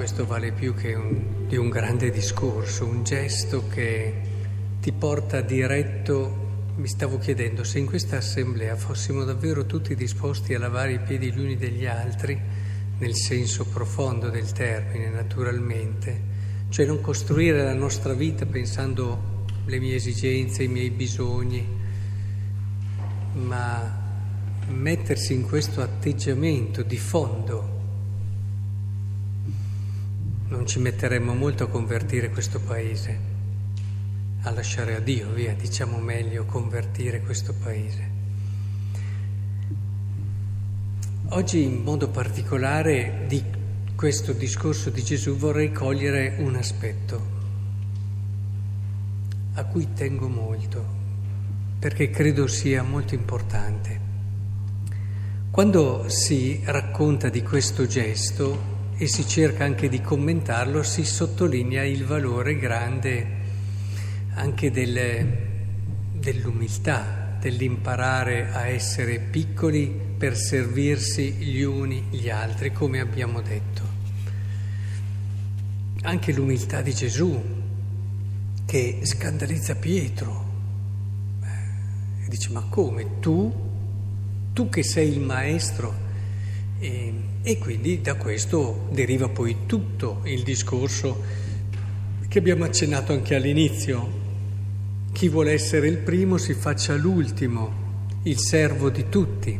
Questo vale più che un, di un grande discorso, un gesto che ti porta diretto. Mi stavo chiedendo se in questa assemblea fossimo davvero tutti disposti a lavare i piedi gli uni degli altri, nel senso profondo del termine, naturalmente, cioè non costruire la nostra vita pensando le mie esigenze, i miei bisogni, ma mettersi in questo atteggiamento di fondo non ci metteremmo molto a convertire questo paese, a lasciare a Dio, via, diciamo meglio, convertire questo paese. Oggi in modo particolare di questo discorso di Gesù vorrei cogliere un aspetto a cui tengo molto, perché credo sia molto importante. Quando si racconta di questo gesto, e si cerca anche di commentarlo, si sottolinea il valore grande anche del, dell'umiltà, dell'imparare a essere piccoli per servirsi gli uni gli altri, come abbiamo detto. Anche l'umiltà di Gesù, che scandalizza Pietro, e dice ma come? Tu, tu che sei il maestro, e, e quindi da questo deriva poi tutto il discorso che abbiamo accennato anche all'inizio. Chi vuole essere il primo si faccia l'ultimo, il servo di tutti.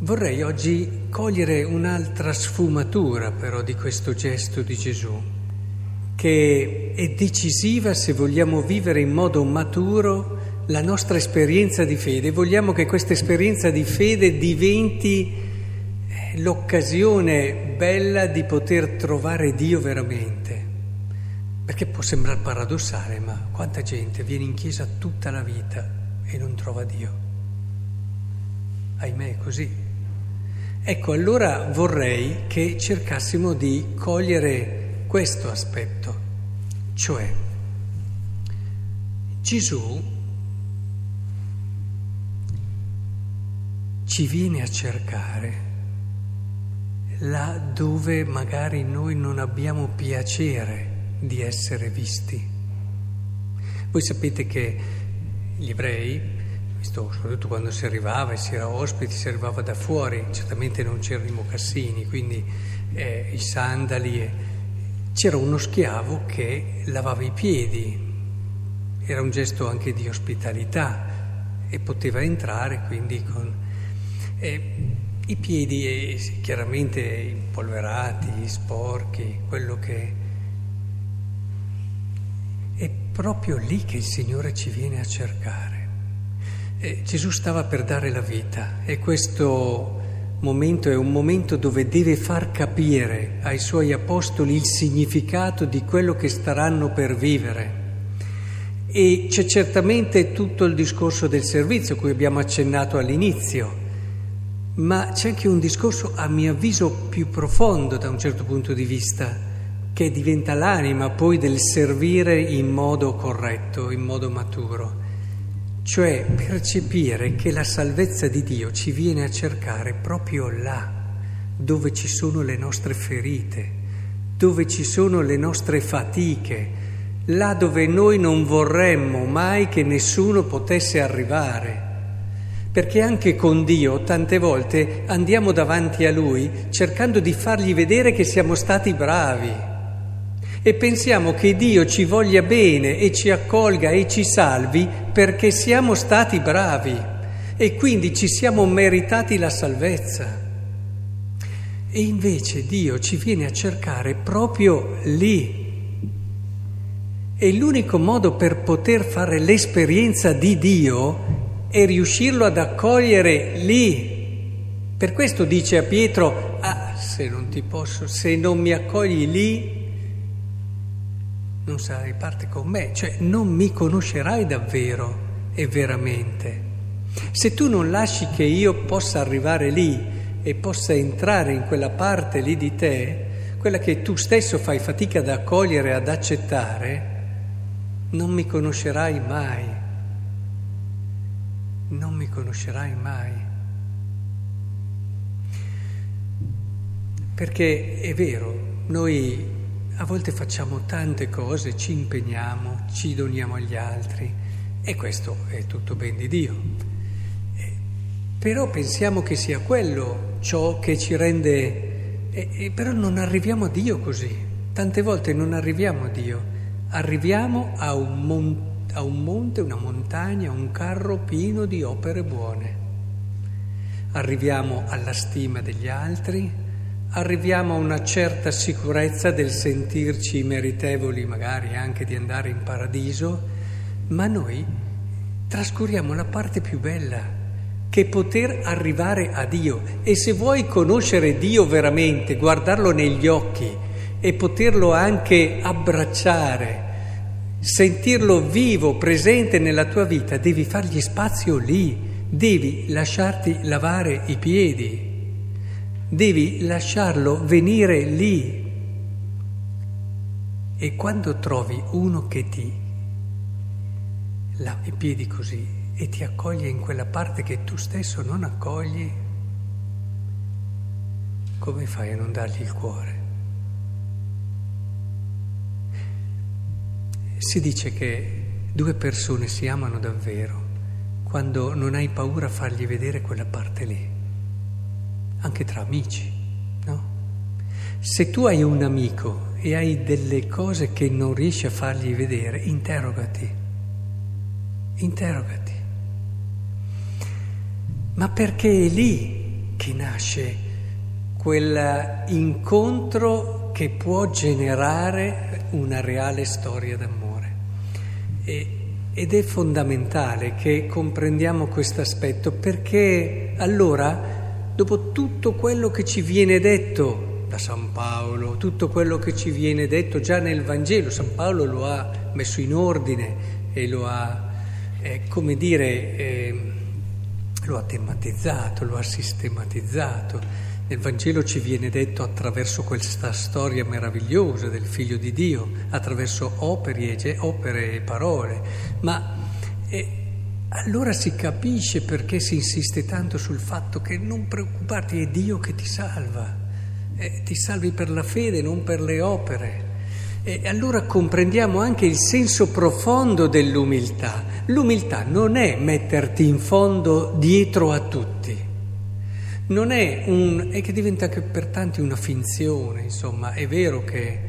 Vorrei oggi cogliere un'altra sfumatura però di questo gesto di Gesù, che è decisiva se vogliamo vivere in modo maturo la nostra esperienza di fede, vogliamo che questa esperienza di fede diventi l'occasione bella di poter trovare Dio veramente. Perché può sembrare paradossale, ma quanta gente viene in chiesa tutta la vita e non trova Dio? Ahimè, è così. Ecco, allora vorrei che cercassimo di cogliere questo aspetto, cioè Gesù ci viene a cercare là dove magari noi non abbiamo piacere di essere visti. Voi sapete che gli ebrei, visto soprattutto quando si arrivava e si era ospiti, si arrivava da fuori, certamente non c'erano i mocassini, quindi eh, i sandali, eh, c'era uno schiavo che lavava i piedi, era un gesto anche di ospitalità e poteva entrare quindi con e I piedi eh, chiaramente impolverati, sporchi, quello che... È proprio lì che il Signore ci viene a cercare. E Gesù stava per dare la vita e questo momento è un momento dove deve far capire ai suoi apostoli il significato di quello che staranno per vivere. E c'è certamente tutto il discorso del servizio, cui abbiamo accennato all'inizio ma c'è anche un discorso, a mio avviso, più profondo da un certo punto di vista, che diventa l'anima poi del servire in modo corretto, in modo maturo, cioè percepire che la salvezza di Dio ci viene a cercare proprio là, dove ci sono le nostre ferite, dove ci sono le nostre fatiche, là dove noi non vorremmo mai che nessuno potesse arrivare perché anche con Dio tante volte andiamo davanti a Lui cercando di fargli vedere che siamo stati bravi e pensiamo che Dio ci voglia bene e ci accolga e ci salvi perché siamo stati bravi e quindi ci siamo meritati la salvezza. E invece Dio ci viene a cercare proprio lì. E l'unico modo per poter fare l'esperienza di Dio e riuscirlo ad accogliere lì. Per questo dice a Pietro, ah, se non ti posso, se non mi accogli lì, non sarai parte con me, cioè non mi conoscerai davvero e veramente. Se tu non lasci che io possa arrivare lì e possa entrare in quella parte lì di te, quella che tu stesso fai fatica ad accogliere, ad accettare, non mi conoscerai mai non mi conoscerai mai. Perché è vero, noi a volte facciamo tante cose, ci impegniamo, ci doniamo agli altri e questo è tutto ben di Dio. Eh, però pensiamo che sia quello ciò che ci rende... E, e però non arriviamo a Dio così. Tante volte non arriviamo a Dio, arriviamo a un, mon- a un monte, una montagna, un carro pieno di opere buone. Arriviamo alla stima degli altri, arriviamo a una certa sicurezza del sentirci meritevoli magari anche di andare in paradiso, ma noi trascuriamo la parte più bella, che poter arrivare a Dio. E se vuoi conoscere Dio veramente, guardarlo negli occhi e poterlo anche abbracciare, sentirlo vivo, presente nella tua vita, devi fargli spazio lì, devi lasciarti lavare i piedi devi lasciarlo venire lì. E quando trovi uno che ti lava i piedi così e ti accoglie in quella parte che tu stesso non accogli, come fai a non dargli il cuore? Si dice che due persone si amano davvero quando non hai paura a fargli vedere quella parte lì anche tra amici, no? Se tu hai un amico e hai delle cose che non riesci a fargli vedere, interrogati, interrogati. Ma perché è lì che nasce quell'incontro che può generare una reale storia d'amore. E, ed è fondamentale che comprendiamo questo aspetto perché allora dopo tutto quello che ci viene detto da San Paolo, tutto quello che ci viene detto già nel Vangelo, San Paolo lo ha messo in ordine e lo ha, eh, come dire, eh, lo ha tematizzato, lo ha sistematizzato. Nel Vangelo ci viene detto attraverso questa storia meravigliosa del Figlio di Dio, attraverso opere e, opere e parole, ma eh, allora si capisce perché si insiste tanto sul fatto che non preoccuparti, è Dio che ti salva, eh, ti salvi per la fede, non per le opere. E allora comprendiamo anche il senso profondo dell'umiltà. L'umiltà non è metterti in fondo dietro a tutti, non è un... è che diventa anche per tanti una finzione, insomma, è vero che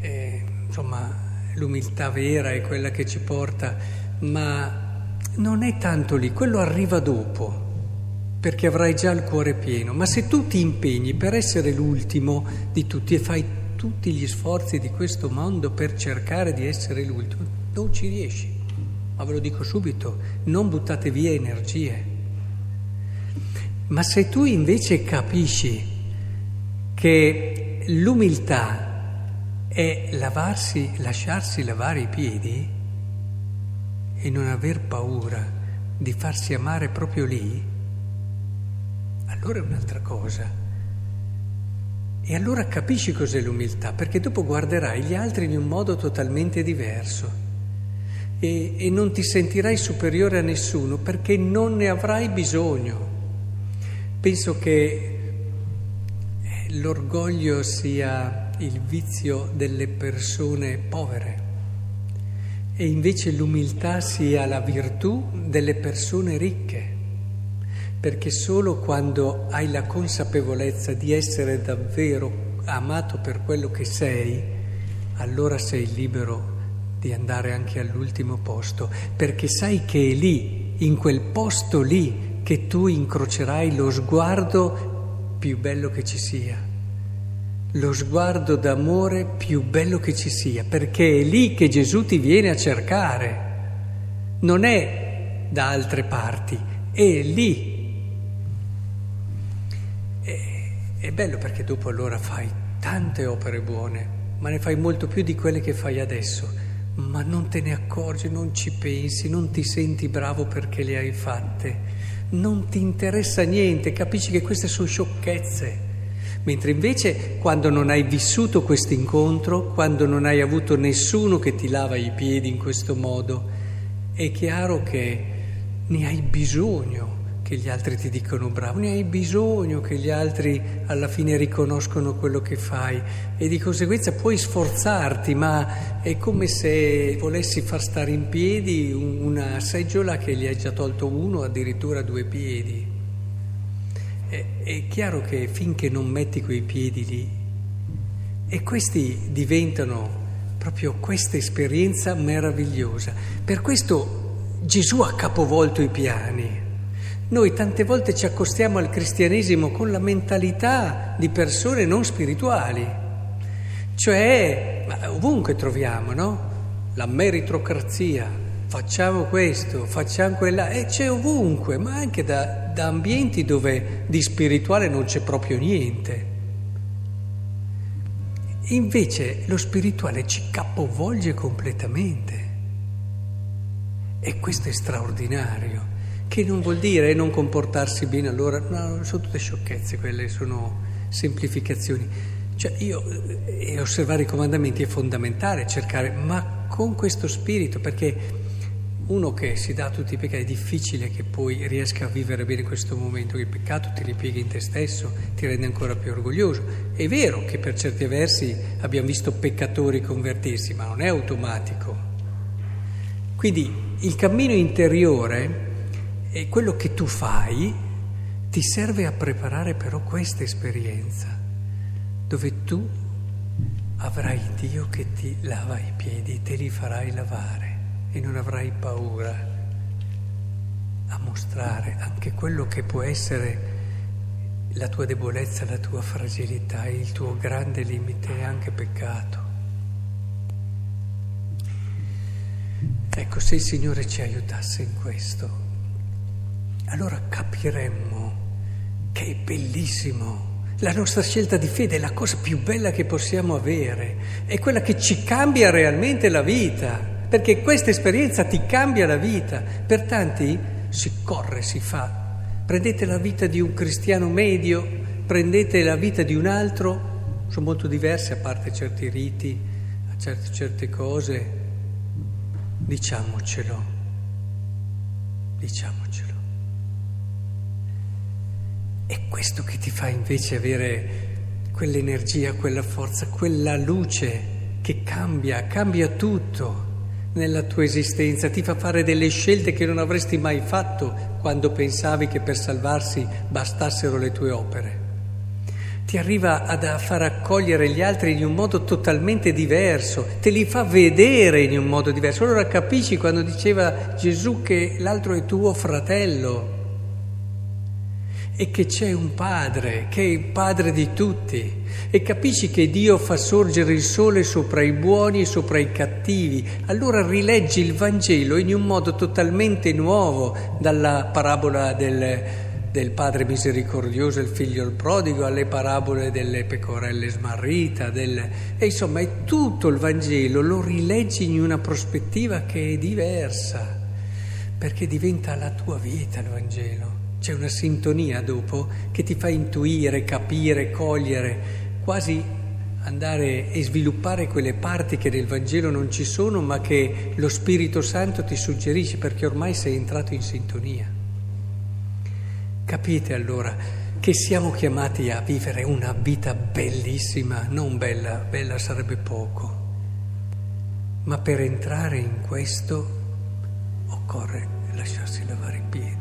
eh, insomma, l'umiltà vera è quella che ci porta, ma non è tanto lì, quello arriva dopo, perché avrai già il cuore pieno, ma se tu ti impegni per essere l'ultimo di tutti e fai tutti gli sforzi di questo mondo per cercare di essere l'ultimo, non ci riesci. Ma ve lo dico subito, non buttate via energie. Ma se tu invece capisci che l'umiltà è lavarsi, lasciarsi lavare i piedi, e non aver paura di farsi amare proprio lì, allora è un'altra cosa. E allora capisci cos'è l'umiltà, perché dopo guarderai gli altri in un modo totalmente diverso e, e non ti sentirai superiore a nessuno perché non ne avrai bisogno. Penso che eh, l'orgoglio sia il vizio delle persone povere e invece l'umiltà sia la virtù delle persone ricche, perché solo quando hai la consapevolezza di essere davvero amato per quello che sei, allora sei libero di andare anche all'ultimo posto, perché sai che è lì, in quel posto lì, che tu incrocerai lo sguardo più bello che ci sia. Lo sguardo d'amore più bello che ci sia, perché è lì che Gesù ti viene a cercare, non è da altre parti, è lì. E, è bello perché dopo allora fai tante opere buone, ma ne fai molto più di quelle che fai adesso, ma non te ne accorgi, non ci pensi, non ti senti bravo perché le hai fatte, non ti interessa niente, capisci che queste sono sciocchezze. Mentre invece quando non hai vissuto questo incontro, quando non hai avuto nessuno che ti lava i piedi in questo modo, è chiaro che ne hai bisogno, che gli altri ti dicono bravo, ne hai bisogno che gli altri alla fine riconoscono quello che fai e di conseguenza puoi sforzarti, ma è come se volessi far stare in piedi una seggiola che gli hai già tolto uno, addirittura due piedi. È, è chiaro che finché non metti quei piedi lì, e questi diventano proprio questa esperienza meravigliosa. Per questo Gesù ha capovolto i piani. Noi tante volte ci accostiamo al cristianesimo con la mentalità di persone non spirituali, cioè ovunque troviamo, no? La meritocrazia, facciamo questo, facciamo quella, e c'è ovunque, ma anche da, da ambienti dove di spirituale non c'è proprio niente. Invece lo spirituale ci capovolge completamente. E questo è straordinario, che non vuol dire non comportarsi bene, allora no, sono tutte sciocchezze, quelle sono semplificazioni. Cioè io, e osservare i comandamenti è fondamentale, cercare, ma con questo spirito, perché uno che si dà a tutti i peccati è difficile che poi riesca a vivere bene questo momento, che il peccato ti ripiega in te stesso, ti rende ancora più orgoglioso. È vero che per certi versi abbiamo visto peccatori convertirsi, ma non è automatico. Quindi il cammino interiore è quello che tu fai, ti serve a preparare però questa esperienza, dove tu avrai Dio che ti lava i piedi, te li farai lavare e non avrai paura a mostrare anche quello che può essere la tua debolezza, la tua fragilità, il tuo grande limite e anche peccato. Ecco, se il Signore ci aiutasse in questo, allora capiremmo che è bellissimo. La nostra scelta di fede è la cosa più bella che possiamo avere, è quella che ci cambia realmente la vita, perché questa esperienza ti cambia la vita. Per tanti si corre, si fa. Prendete la vita di un cristiano medio, prendete la vita di un altro, sono molto diverse a parte certi riti, a certe, certe cose Diciamocelo, diciamocelo. È questo che ti fa invece avere quell'energia, quella forza, quella luce che cambia, cambia tutto nella tua esistenza, ti fa fare delle scelte che non avresti mai fatto quando pensavi che per salvarsi bastassero le tue opere ti arriva a far accogliere gli altri in un modo totalmente diverso, te li fa vedere in un modo diverso. Allora capisci quando diceva Gesù che l'altro è tuo fratello e che c'è un padre, che è il padre di tutti, e capisci che Dio fa sorgere il sole sopra i buoni e sopra i cattivi. Allora rileggi il Vangelo in un modo totalmente nuovo dalla parabola del del padre misericordioso il figlio il prodigo, alle parabole delle pecorelle smarrita, del... e insomma è tutto il Vangelo, lo rileggi in una prospettiva che è diversa, perché diventa la tua vita il Vangelo. C'è una sintonia dopo che ti fa intuire, capire, cogliere, quasi andare e sviluppare quelle parti che nel Vangelo non ci sono, ma che lo Spirito Santo ti suggerisce perché ormai sei entrato in sintonia. Capite allora che siamo chiamati a vivere una vita bellissima, non bella, bella sarebbe poco, ma per entrare in questo occorre lasciarsi lavare i piedi.